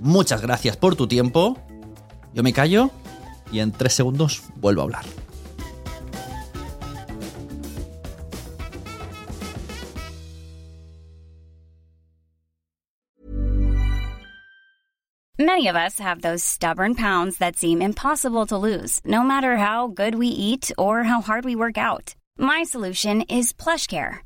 Muchas gracias por tu tiempo. Yo me callo y en tres segundos vuelvo a hablar. Many of us have those stubborn pounds that seem impossible to lose, no matter how good we eat or how hard we work out. My solution is PlushCare.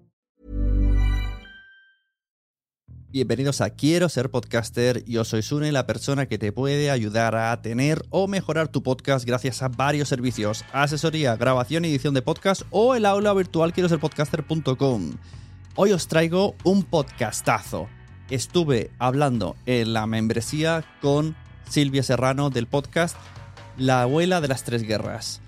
Bienvenidos a Quiero ser podcaster. Yo soy Sune, la persona que te puede ayudar a tener o mejorar tu podcast gracias a varios servicios: asesoría, grabación y edición de podcast o el aula virtual quiero ser podcaster.com. Hoy os traigo un podcastazo. Estuve hablando en la membresía con Silvia Serrano del podcast La abuela de las tres guerras.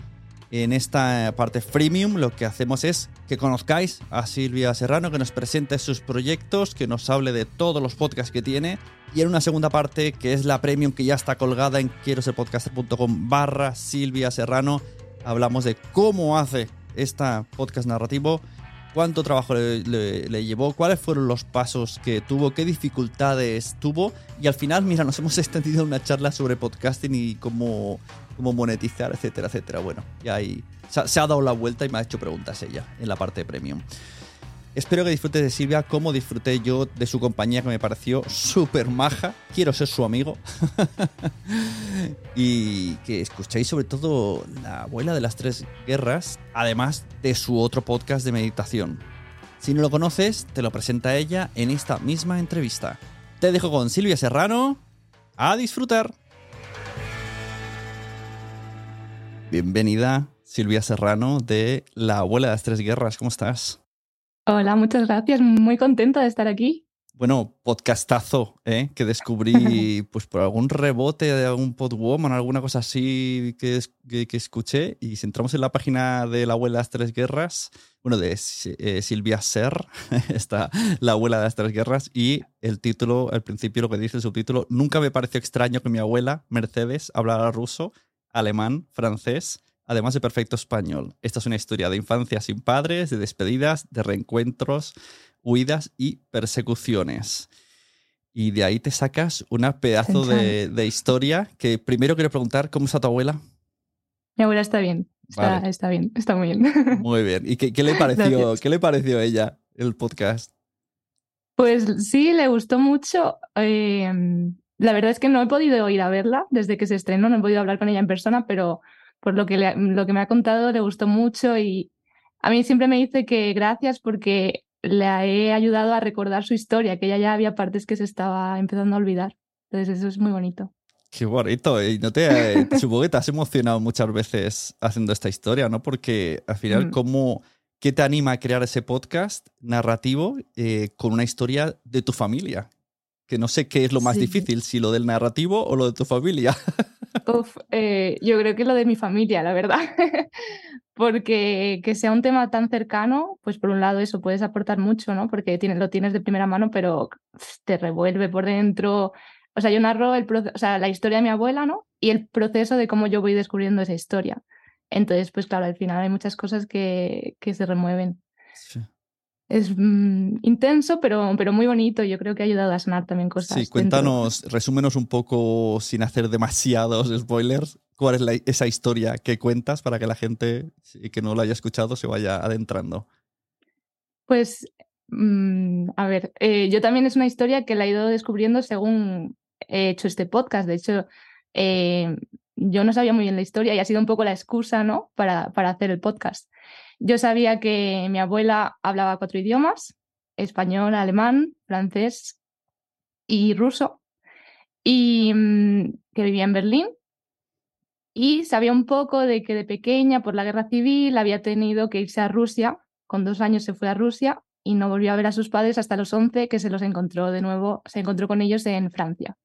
En esta parte freemium lo que hacemos es que conozcáis a Silvia Serrano, que nos presente sus proyectos, que nos hable de todos los podcasts que tiene. Y en una segunda parte, que es la premium que ya está colgada en quiero ser podcaster.com barra Silvia Serrano, hablamos de cómo hace esta podcast narrativo, cuánto trabajo le, le- le llevó, cuáles fueron los pasos que tuvo, qué dificultades tuvo. Y al final, mira, nos hemos extendido una charla sobre podcasting y cómo, cómo monetizar, etcétera, etcétera. Bueno, ya ahí se se ha dado la vuelta y me ha hecho preguntas ella en la parte de premium. Espero que disfrutes de Silvia como disfruté yo de su compañía que me pareció súper maja. Quiero ser su amigo. y que escuchéis sobre todo la abuela de las tres guerras, además de su otro podcast de meditación. Si no lo conoces, te lo presenta ella en esta misma entrevista. Te dejo con Silvia Serrano. A disfrutar. Bienvenida, Silvia Serrano, de La abuela de las tres guerras. ¿Cómo estás? Hola, muchas gracias. Muy contenta de estar aquí. Bueno, podcastazo, ¿eh? que descubrí pues por algún rebote de algún podwoman, alguna cosa así que, que escuché. Y si entramos en la página de la abuela de las tres guerras, bueno, de eh, Silvia Ser, está la abuela de las tres guerras. Y el título, al principio lo que dice el subtítulo, nunca me pareció extraño que mi abuela, Mercedes, hablara ruso, alemán, francés, además de perfecto español. Esta es una historia de infancia sin padres, de despedidas, de reencuentros, huidas y persecuciones. Y de ahí te sacas una pedazo de, de historia que primero quiero preguntar, ¿cómo está tu abuela? Mi abuela está bien. Está, Vale. está bien, está muy bien. Muy bien. ¿Y qué, qué le pareció, qué le pareció a ella el podcast? Pues sí, le gustó mucho. Eh, la verdad es que no he podido ir a verla desde que se estrenó, no he podido hablar con ella en persona, pero por lo que, le- lo que me ha contado le gustó mucho y a mí siempre me dice que gracias porque le he ayudado a recordar su historia, que ella ya había partes que se estaba empezando a olvidar. Entonces eso es muy bonito. Qué bonito. Y no te, eh, supongo que te has emocionado muchas veces haciendo esta historia, ¿no? Porque al final, Mm. ¿cómo, ¿qué te anima a crear ese podcast narrativo eh, con una historia de tu familia? Que no sé qué es lo más Sí. difícil, si lo del narrativo o lo de tu familia. Uf, eh, yo creo que lo de mi familia, la verdad. Porque que sea un tema tan cercano, pues por un lado eso puedes aportar mucho, ¿no? Porque tienes, lo tienes de primera mano, pero te revuelve por dentro. O sea, yo narro el o sea, la historia de mi abuela, ¿no? Y el proceso de cómo yo voy descubriendo esa historia. Entonces, pues claro, al final hay muchas cosas que, que se remueven. Es mm, intenso, pero, pero muy bonito. Yo creo que ha ayudado a sanar también cosas. Sí, dentro. cuéntanos, resúmenos un poco sin hacer demasiados spoilers. ¿Cuál es la- esa historia que cuentas para que la gente que no lo haya escuchado se vaya adentrando? Pues, mm, a ver, eh, yo también es una historia que la he ido descubriendo según he hecho este podcast. De hecho, eh, yo no sabía muy bien la historia y ha sido un poco la excusa, ¿no? Para, para hacer el podcast. Yo sabía que mi abuela hablaba cuatro idiomas, español, alemán, francés y ruso, y mm, que vivía en Berlín. Y sabía un poco de que de pequeña, por la guerra civil, había tenido que irse a Rusia. Con dos años se fue a Rusia y no volvió a ver a sus padres hasta los 11, que se los encontró de nuevo, se encontró con ellos en Francia.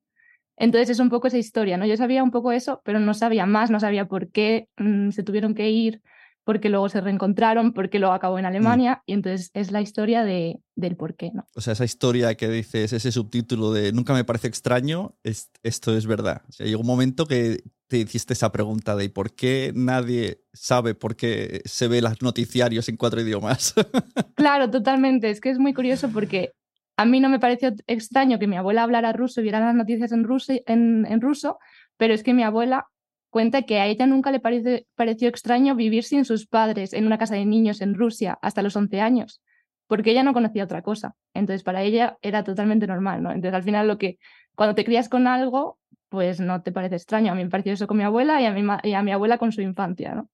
Entonces es un poco esa historia, ¿no? Yo sabía un poco eso, pero no sabía más, no sabía por qué mm, se tuvieron que ir, por qué luego se reencontraron, por qué luego acabó en Alemania, y entonces es la historia de, del por qué, ¿no? O sea, esa historia que dices, ese subtítulo de Nunca me parece extraño, es- esto es verdad. O sea, llegó un momento que te hiciste esa pregunta de ¿por qué nadie sabe por qué se ve los noticiarios en cuatro idiomas? Claro, totalmente. Es que es muy curioso porque a mí no me pareció extraño que mi abuela hablara ruso y viera las noticias en ruso, en, en ruso, pero es que mi abuela cuenta que a ella nunca le parece- pareció extraño vivir sin sus padres en una casa de niños en Rusia hasta los 11 años, porque ella no conocía otra cosa. Entonces, para ella era totalmente normal, ¿no? Entonces, al final, lo que cuando te crías con algo, pues no te parece extraño. A mí me pareció eso con mi abuela y a mi, y a mi abuela con su infancia.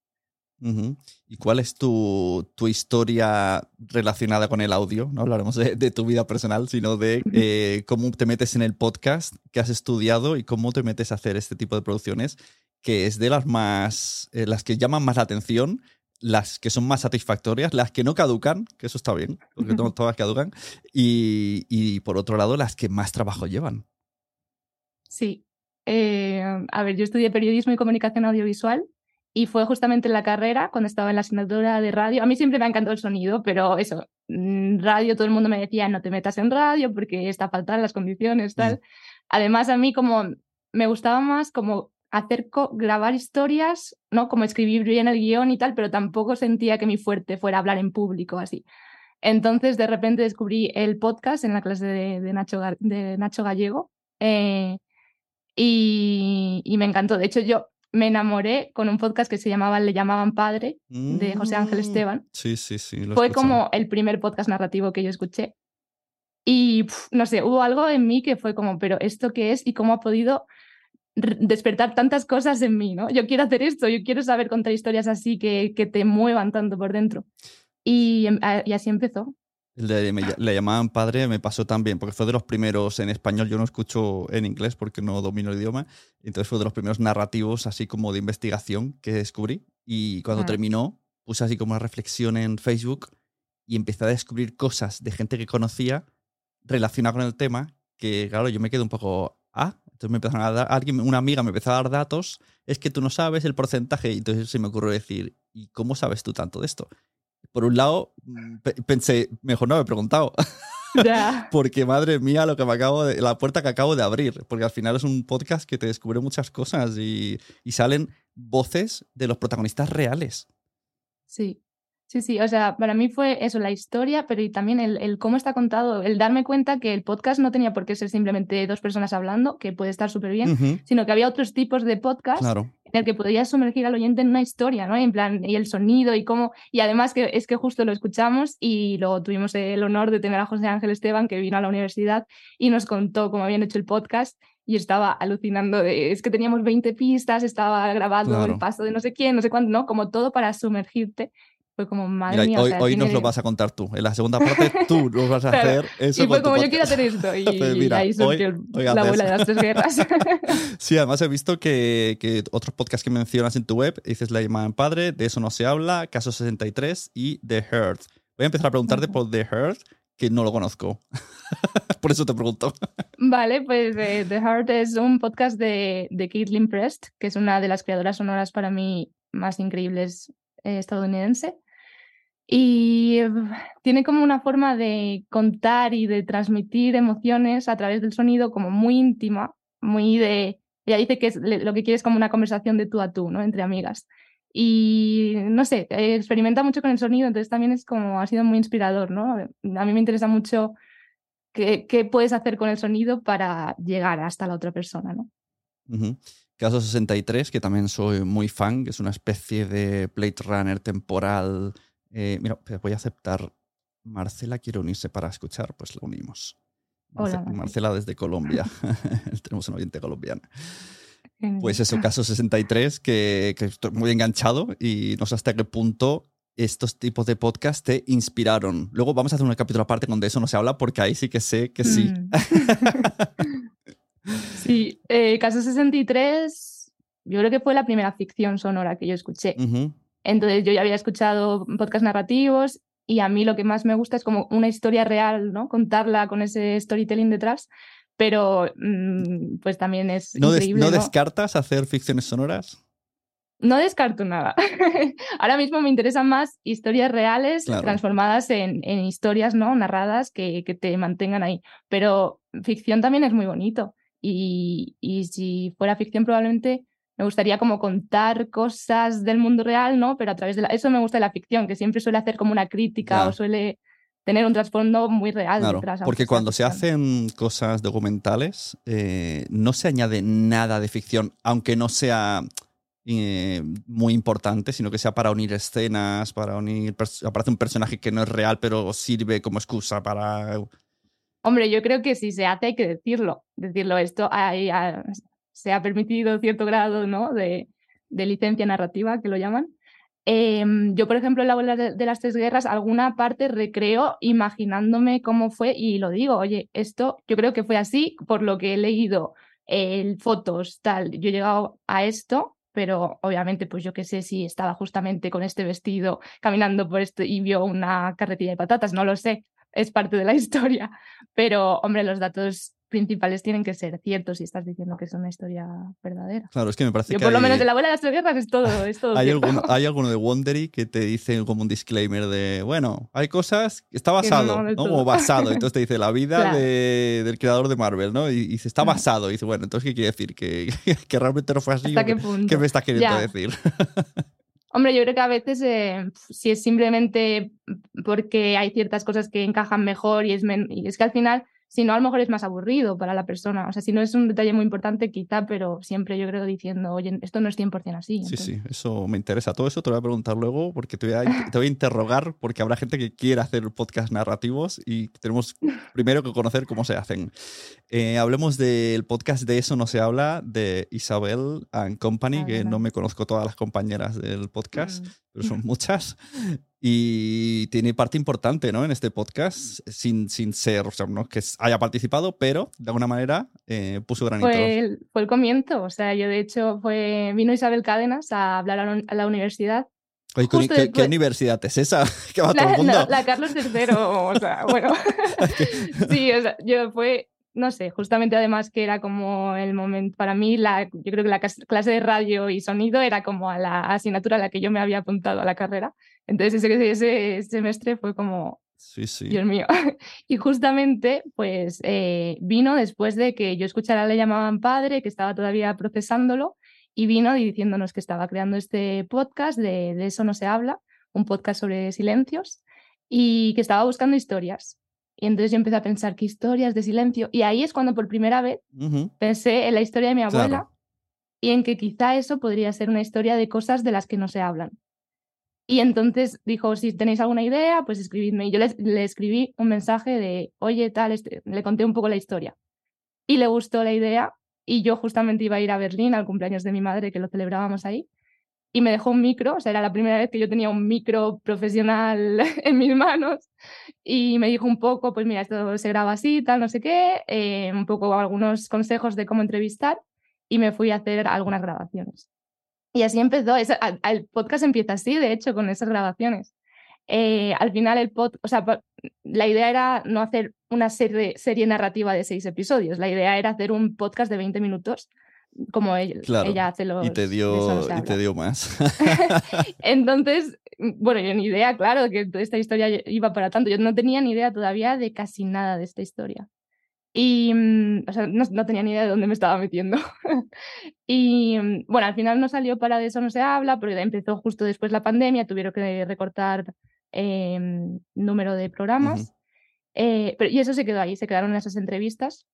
¿Y cuál es tu, tu historia relacionada con el audio? No hablaremos de, de tu vida personal, sino de eh, cómo te metes en el podcast, qué has estudiado y cómo te metes a hacer este tipo de producciones, que es de las más, eh, las que llaman más la atención, las que son más satisfactorias, las que no caducan, que eso está bien, porque no todas caducan, y, y por otro lado, las que más trabajo llevan. Sí. Eh, a ver, yo estudié periodismo y comunicación audiovisual y fue justamente en la carrera, cuando estaba en la asignatura de radio. A mí siempre me ha encantado el sonido, pero eso, mm, radio, todo el mundo me decía, no te metas en radio porque está faltan las condiciones, tal. Además, a mí como me gustaba más como hacer, grabar historias, ¿no? Como escribir bien el guion y tal, pero tampoco sentía que mi fuerte fuera hablar en público, así. Entonces, de repente descubrí el podcast en la clase de, de Nacho, de Nacho Gallego. eh, y, y me encantó. De hecho, yo me enamoré con un podcast que se llamaba Le llamaban padre, de José Ángel Mm, Esteban. Sí, sí, sí. Fue escuchado. como el primer podcast narrativo que yo escuché. Y pf, no sé, hubo algo en mí que fue como, pero ¿esto qué es? Y cómo ha podido despertar tantas cosas en mí, ¿no? Yo quiero hacer esto, yo quiero saber contar historias así que, que te muevan tanto por dentro. Y, em- y así empezó. El de me le llamaban padre me pasó también, porque fue de los primeros en español. Yo no escucho en inglés porque no domino el idioma. Entonces fue de los primeros narrativos, así como de investigación, que descubrí. Y cuando Ah. terminó, puse así como una reflexión en Facebook y empecé a descubrir cosas de gente que conocía relacionada con el tema. Que claro, yo me quedé un poco. Ah, entonces me empezaron a dar. Alguien, una amiga me empezó a dar datos. Es que tú no sabes el porcentaje. Y entonces se me ocurrió decir, ¿y cómo sabes tú tanto de esto? Por un lado, mm, pe- pensé, mejor no me he preguntado. Porque madre mía, lo que me acabo de. La puerta que acabo de abrir. Porque al final es un podcast que te descubre muchas cosas y, y salen voces de los protagonistas reales. Sí, sí, sí. O sea, para mí fue eso, la historia, pero y también el, el cómo está contado, el darme cuenta que el podcast no tenía por qué ser simplemente dos personas hablando, que puede estar súper bien, Ujú, sino que había otros tipos de podcast Claro. en el que podías sumergir al oyente en una historia, ¿no? En plan, y el sonido y cómo. Y además que es que justo lo escuchamos y luego tuvimos el honor de tener a José Ángel Esteban, que vino a la universidad y nos contó cómo habían hecho el podcast. Y estaba alucinando de, es que teníamos 20 pistas, estaba grabado Claro. el paso de no sé quién, no sé cuánto, ¿no? Como todo para sumergirte. Fue como, madre Mira, mía. o hoy, sea, hoy nos lo vas a contar tú. En la segunda parte tú nos vas a Claro. hacer eso Y fue como, yo quiero hacer esto. Y, Pues mira, ahí surgió hoy- la abuela de las tres guerras. Sí, además he visto que, que otros podcasts que mencionas en tu web, dices La llamada en padre, de eso no se habla, Caso 63 y The Herd. Voy a empezar a preguntarte por The Herd, que no lo conozco. por eso te pregunto. Vale, pues eh, The Heart es un podcast de, de Caitlin Prest, que es una de las creadoras sonoras para mí más increíbles eh, estadounidense. Y eh, tiene como una forma de contar y de transmitir emociones a través del sonido como muy íntima, muy de... Ella dice que es, lo que quiere es como una conversación de tú a tú, ¿no? Entre amigas. Y no sé, eh, experimenta mucho con el sonido, entonces también es como, ha sido muy inspirador, ¿no? A mí me interesa mucho qué, qué puedes hacer con el sonido para llegar hasta la otra persona, ¿no? Ujú. Caso 63, que también soy muy fan, que es una especie de Blade Runner temporal. Eh, mira, pues voy a aceptar. Marcela quiere unirse para escuchar, pues la unimos. Marce- Marcela. Marcela desde Colombia. Tenemos un oyente colombiano. Pues eso, caso 63, que, que estoy muy enganchado y no sé hasta qué punto estos tipos de podcast te inspiraron. Luego vamos a hacer un capítulo aparte donde eso no se habla, porque ahí sí que sé que sí. Mm. sí, eh, Caso 63, yo creo que fue la primera ficción sonora que yo escuché. Ujú. Entonces yo ya había escuchado podcasts narrativos y a mí lo que más me gusta es como una historia real, ¿no? Contarla con ese storytelling detrás, pero mm, pues también es ¿No, des- increíble. ¿No ¿no? descartas hacer ficciones sonoras? No descarto nada. Ahora mismo me interesan más historias reales Claro. transformadas en, en historias no narradas que, que te mantengan ahí. Pero ficción también es muy bonito. Y, y si fuera ficción, probablemente me gustaría como contar cosas del mundo real, ¿no? Pero a través de la... Eso me gusta de la ficción, que siempre suele hacer como una crítica o suele tener un trasfondo muy real Claro, detrás. porque cuando se hacen cosas documentales, eh, no se añade nada de ficción, aunque no sea eh, muy importante, sino que sea para unir escenas, para unir... Aparece un personaje que no es real, pero sirve como excusa para... Hombre, yo creo que si se hace hay que decirlo. Decirlo esto, hay- ha- se ha permitido cierto grado ¿no? de, de licencia narrativa, que lo llaman. Em, yo, por ejemplo, en la de, de las tres guerras, alguna parte recreo imaginándome cómo fue y lo digo, oye, esto yo creo que fue así, por lo que he leído, eh, fotos, tal, yo he llegado a esto, pero obviamente, pues yo qué sé si estaba justamente con este vestido caminando por esto y vio una carretilla de patatas, no lo sé, es parte de la historia, pero hombre, los datos principales tienen que ser ciertos si estás diciendo que es una historia verdadera. Claro, es que me parece Yo que por lo menos de la abuela de las tres guerras es todo, es todo hay, alguno, hay alguno de Wondery que te dice como un disclaimer de, bueno, hay cosas que está no basado, ¿no? todo. O basado. Entonces te dice la vida Claro. de- del creador de Marvel, ¿no? Y, y dice, está basado. Y dice, bueno, entonces, ¿qué quiere decir? ¿Que, que realmente no fue así? ¿Hasta ¿O qué punto? ¿Qué me estás queriendo Ya. decir? Hombre, yo creo que a veces eh, si es simplemente porque hay ciertas cosas que encajan mejor y es, y es que al final, si no, a lo mejor es más aburrido para la persona. O sea, si no es un detalle muy importante, quizá, pero siempre yo creo diciendo, oye, esto no es 100% así. Sí, entonces- sí, eso me interesa. Todo eso te lo voy a preguntar luego porque te voy a, te voy a interrogar porque habrá gente que quiera hacer podcast narrativos y tenemos primero que conocer cómo se hacen. Eh, hablemos del podcast de Eso no se habla de Isabel and Company, Ah, que no me conozco todas las compañeras del podcast, Mm. pero son muchas. Y tiene parte importante ¿no? en este podcast, sin, sin ser, o sea, no que haya participado, pero de alguna manera eh, puso granito. Fue el, fue el comienzo, o sea, yo de hecho fue, vino Isabel Cádenas a hablar a la, uni- a la universidad. Oye, ¿qué, universidad es esa? que va todo La, el mundo. no, la Carlos III, o sea, bueno. sí, o sea, yo fue, no sé, justamente además que era como el momento, para mí, la, yo creo que la clase de radio y sonido era como a la asignatura a la que yo me había apuntado a la carrera. Entonces ese, ese semestre fue como, Sí, sí. Dios mío. Y justamente, pues eh, vino después de que yo escuchara Le llamaban padre, que estaba todavía procesándolo, y vino diciéndonos que estaba creando este podcast de, de Eso no se habla, un podcast sobre silencios, y que estaba buscando historias. Y entonces yo empecé a pensar, ¿qué historias de silencio? Y ahí es cuando por primera vez pensé en la historia de mi abuela Claro. y en que quizá eso podría ser una historia de cosas de las que no se hablan. Y entonces dijo, si tenéis alguna idea, pues escribidme. Y yo le, le escribí un mensaje de, oye, tal, este- le conté un poco la historia. Y le gustó la idea y yo justamente iba a ir a Berlín al cumpleaños de mi madre, que lo celebrábamos ahí. Y me dejó un micro, o sea, era la primera vez que yo tenía un micro profesional en mis manos y me dijo un poco, pues mira, esto se graba así, tal, no sé qué, eh, un poco algunos consejos de cómo entrevistar y me fui a hacer algunas grabaciones. Y así empezó, el podcast empieza así, de hecho, con esas grabaciones. Eh, al final el pod, o sea, la idea era no hacer una serie, serie narrativa de seis episodios, la idea era hacer un podcast de 20 minutos como ella, ella hace los... Y te dio, y te dio más. Entonces, bueno, yo ni idea, claro, que esta historia iba para tanto. Yo no tenía ni idea todavía de casi nada de esta historia. Y, mm, o sea, no, no, tenía ni idea de dónde me estaba metiendo. y, mm, bueno, al final no salió para de eso no se habla, porque empezó justo después la pandemia, tuvieron que recortar eh, número de programas. eh, pero, y eso se quedó ahí, se quedaron esas entrevistas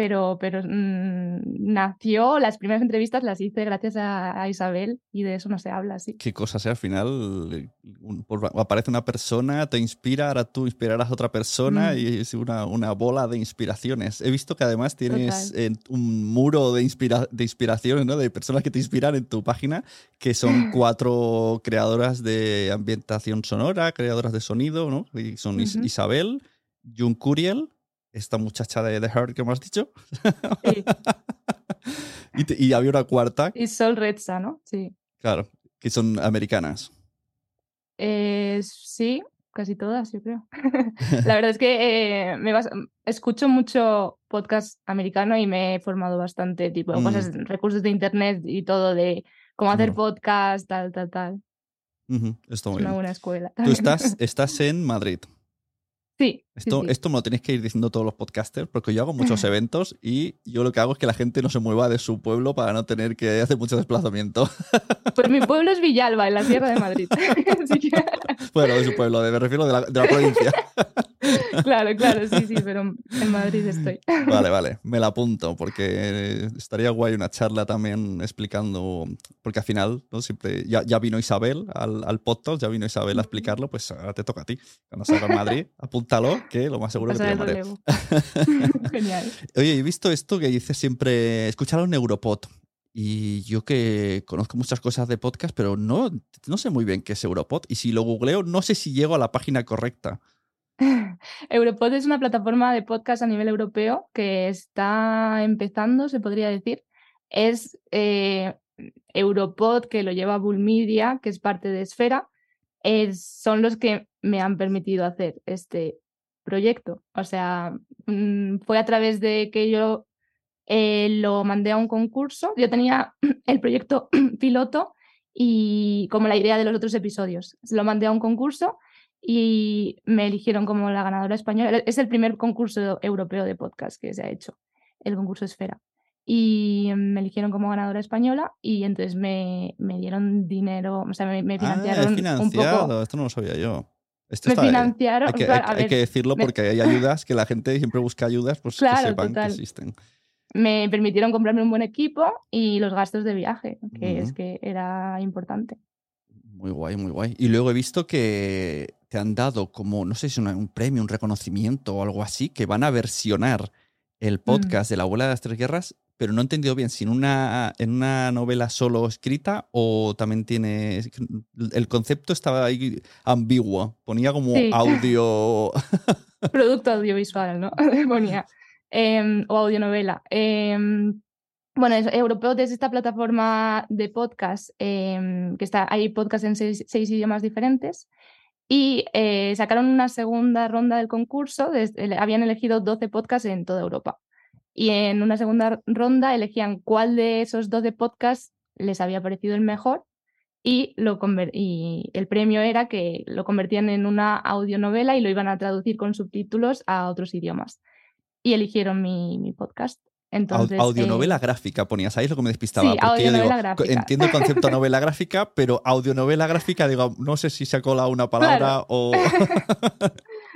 pero, pero mm, nació, las primeras entrevistas las hice gracias a, Isabel y de eso no se habla así. Qué cosa sea, al final aparece una persona, te inspira, ahora tú inspirarás a otra persona mm. y es una, una, bola de inspiraciones. He visto que además tienes un muro de, inspira de inspiraciones, ¿no? de personas que te inspiran en tu página, que son cuatro creadoras de ambientación sonora, creadoras de sonido, ¿no? Y son Isabel, Jun Curiel, esta muchacha de The Heart que hemos dicho. Sí. y, había una cuarta. Y Sol Redza, ¿no? Sí. Claro, que son americanas. Eh, sí, casi todas, yo creo. La verdad es que eh, me escucho mucho podcast americano y me he formado bastante, tipo, mm. cosas, recursos de internet y todo de cómo hacer podcast, tal, tal, tal. es una buena escuela. Tú estás, estás en Madrid. Sí. Esto, esto me lo tenéis que ir diciendo todos los podcasters, porque yo hago muchos eventos y yo lo que hago es que la gente no se mueva de su pueblo para no tener que hacer mucho desplazamiento. Pues mi pueblo es Villalba, en la Sierra de Madrid. Bueno, de su pueblo, me refiero de la, de la provincia. Claro, claro, sí, sí, pero en Madrid estoy. Vale, vale, me la apunto, porque estaría guay una charla también explicando, porque al final, ¿no? Siempre, ya, ya vino Isabel al, al podcast, ya vino Isabel a explicarlo, pues ahora te toca a ti. Cuando salga en Madrid, apúntalo, que lo más seguro que te llamaré. Genial. Oye, he visto esto que dice siempre, escuchar a un Europod. Y yo que conozco muchas cosas de podcast, pero no, no sé muy bien qué es Europod. Y si lo googleo, no sé si llego a la página correcta. Europod es una plataforma de podcast a nivel europeo que está empezando, se podría decir. Es eh, Europod, que lo lleva Bull Media, que es parte de Esfera. Es, son los que me han permitido hacer este proyecto. O sea, mm, fue a través de que yo eh, lo mandé a un concurso. Yo tenía el proyecto piloto y como la idea de los otros episodios. Lo mandé a un concurso y me eligieron como la ganadora española. Es el primer concurso europeo de podcast que se ha hecho, el concurso Esfera. Y me eligieron como ganadora española y entonces me, me dieron dinero, o sea, me, ah, financiaron un poco. Esto no lo sabía yo. Me financiaron. Hay que, decirlo porque hay ayudas que la gente siempre busca ayudas, pues que sepan que existen. Me permitieron comprarme un buen equipo y los gastos de viaje, que es que era importante. Muy guay, muy guay. Y luego he visto que te han dado como, no sé si un premio, un reconocimiento o algo así, que van a versionar el mm. podcast de la abuela de las tres guerras, pero no he entendido bien si en una, en una novela solo escrita o también tiene... El concepto estaba ahí ambiguo, ponía como audio... Producto audiovisual, ¿no? ponía. Em, o audionovela. Eh, bueno, es, Europeo es esta plataforma de podcast, em, que está, hay podcast en seis, idiomas diferentes, y eh, sacaron una segunda ronda del concurso, habían elegido 12 podcasts en toda Europa. Y en una segunda ronda elegían cuál de esos 12 podcasts les había parecido el mejor y, lo y el premio era que lo convertían en una audionovela y lo iban a traducir con subtítulos a otros idiomas. Y eligieron mi podcast. Entonces, audionovela eh, gráfica ponías, ahí lo que me despistaba. porque yo digo, entiendo el concepto de novela gráfica, pero audionovela gráfica, digo, no sé si se ha colado una palabra o.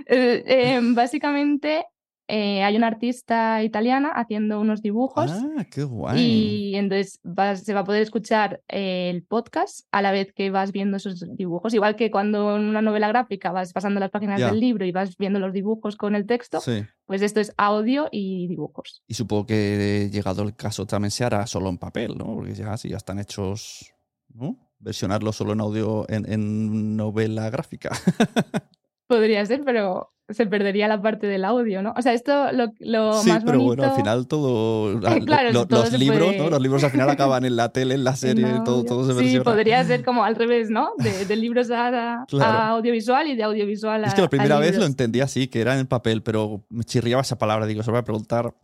Eh, eh, básicamente eh, hay una artista italiana haciendo unos dibujos. Ah, qué guay. Y entonces se va a poder escuchar el podcast a la vez que vas viendo esos dibujos. Igual que cuando en una novela gráfica vas pasando las páginas del libro y vas viendo los dibujos con el texto, pues esto es audio y dibujos. Y supongo que llegado el caso también se hará solo en papel, ¿no? Porque ya, si ya están hechos ¿no? Versionarlo solo en audio, en, en novela gráfica. Podría ser, pero se perdería la parte del audio, ¿no? O sea, esto lo, lo sí, más pero bonito... bueno, al final todo. la- Claro, lo- todo los libros, puede- ¿no? Los libros al final acaban en la tele, en la en serie, todo, todo se Sí, versiona. podría ser como al revés, ¿no? De, de libros a, audiovisual y de audiovisual a Es que la primera vez lo entendí así, que era en papel, pero me chirriaba esa palabra. Digo, se voy a preguntar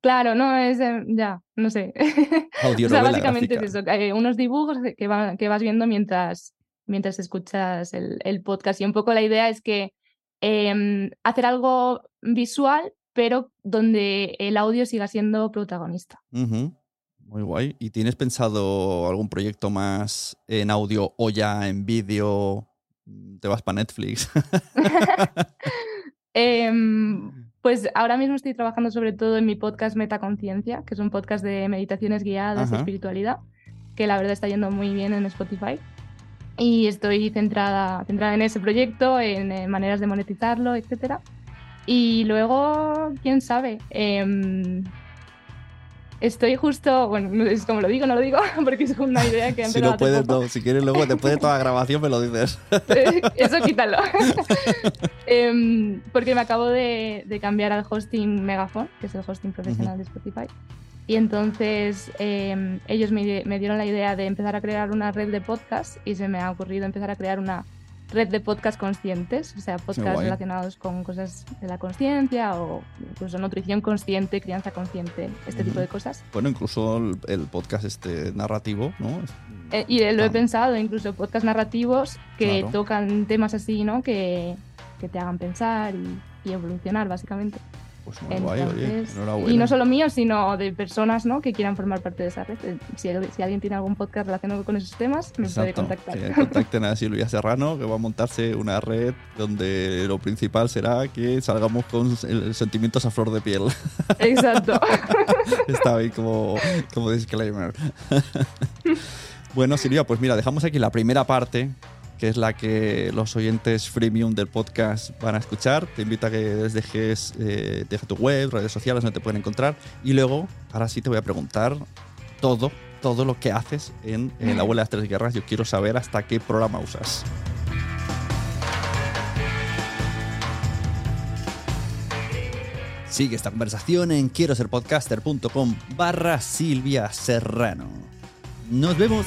Claro, no, es... eh, ya, no sé. o sea, básicamente gráfica. es eso, eh, unos dibujos que, va- que vas viendo mientras, mientras escuchas el, el podcast. Y un poco la idea es que em, hacer algo visual, pero donde el audio siga siendo protagonista. Muy guay. ¿Y tienes pensado algún proyecto más en audio o ya en vídeo? ¿Te vas para Netflix? Em, pues ahora mismo estoy trabajando sobre todo en mi podcast Metaconciencia, que es un podcast de meditaciones guiadas, Ajá. espiritualidad, que la verdad está yendo muy bien en Spotify. Y estoy centrada, centrada en ese proyecto, en, eh, maneras de monetizarlo, etc. Y luego, quién sabe, Em, estoy justo, bueno, no es como lo digo, no lo digo, porque es una idea que si no puedes, no. Si quieres, luego después de toda la grabación me lo dices. Eso quítalo. Em, porque me acabo de, de cambiar al hosting Megaphone, que es el hosting profesional de Spotify. Y entonces em, ellos me, me dieron la idea de empezar a crear una red de podcasts y se me ha ocurrido empezar a crear una red de podcasts conscientes, o sea, podcasts relacionados con cosas de la conciencia o incluso nutrición consciente, crianza consciente, este tipo de cosas. Bueno, incluso el, el podcast este narrativo, ¿no? Eh, y lo he Ah. pensado, incluso podcasts narrativos que Claro. tocan temas así, ¿no? Que, que te hagan pensar y, y evolucionar, básicamente. Pues muy guay, oye. Entonces, Enhorabuena. y no solo míos, sino de personas, ¿no? Que quieran formar parte de esa red. Eh, Si, si alguien tiene algún podcast relacionado con esos temas, me puede Exacto, contactar. que contacten a Silvia Serrano, que va a montarse una red donde lo principal será que salgamos con sentimientos a flor de piel. Exacto. Está ahí como, como disclaimer. bueno, Silvia, pues mira, dejamos aquí la primera parte, que es la que los oyentes freemium del podcast van a escuchar. Te invito a que les dejes, eh, deja tu web, redes sociales donde te pueden encontrar. Y luego, ahora sí te voy a preguntar todo, todo lo que haces en, en la abuela de las tres guerras. Yo quiero saber hasta qué programa usas. Sigue esta conversación en quiero ser podcaster.com barra Silvia Serrano. Nos vemos.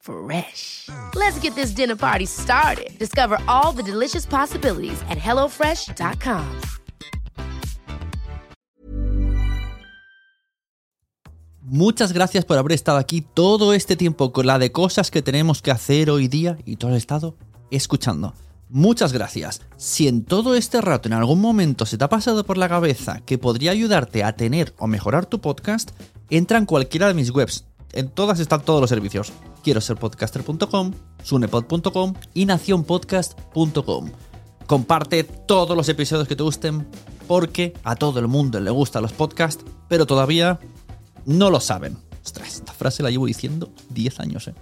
Fresh. Let's get this dinner party started. Discover all the delicious possibilities at hellofresh.com. Muchas gracias por haber estado aquí todo este tiempo con la de cosas que tenemos que hacer hoy día y todo el estado escuchando. Muchas gracias. Si en todo este rato en algún momento se te ha pasado por la cabeza que podría ayudarte a tener o mejorar tu podcast, entra en cualquiera de mis webs. En todas están todos los servicios. Quiero ser podcaster.com, sunepod.com y nacionpodcast.com. Comparte todos los episodios que te gusten porque a todo el mundo le gustan los podcasts, pero todavía no lo saben. Ostras. frase la llevo diciendo 10 años, ¿eh?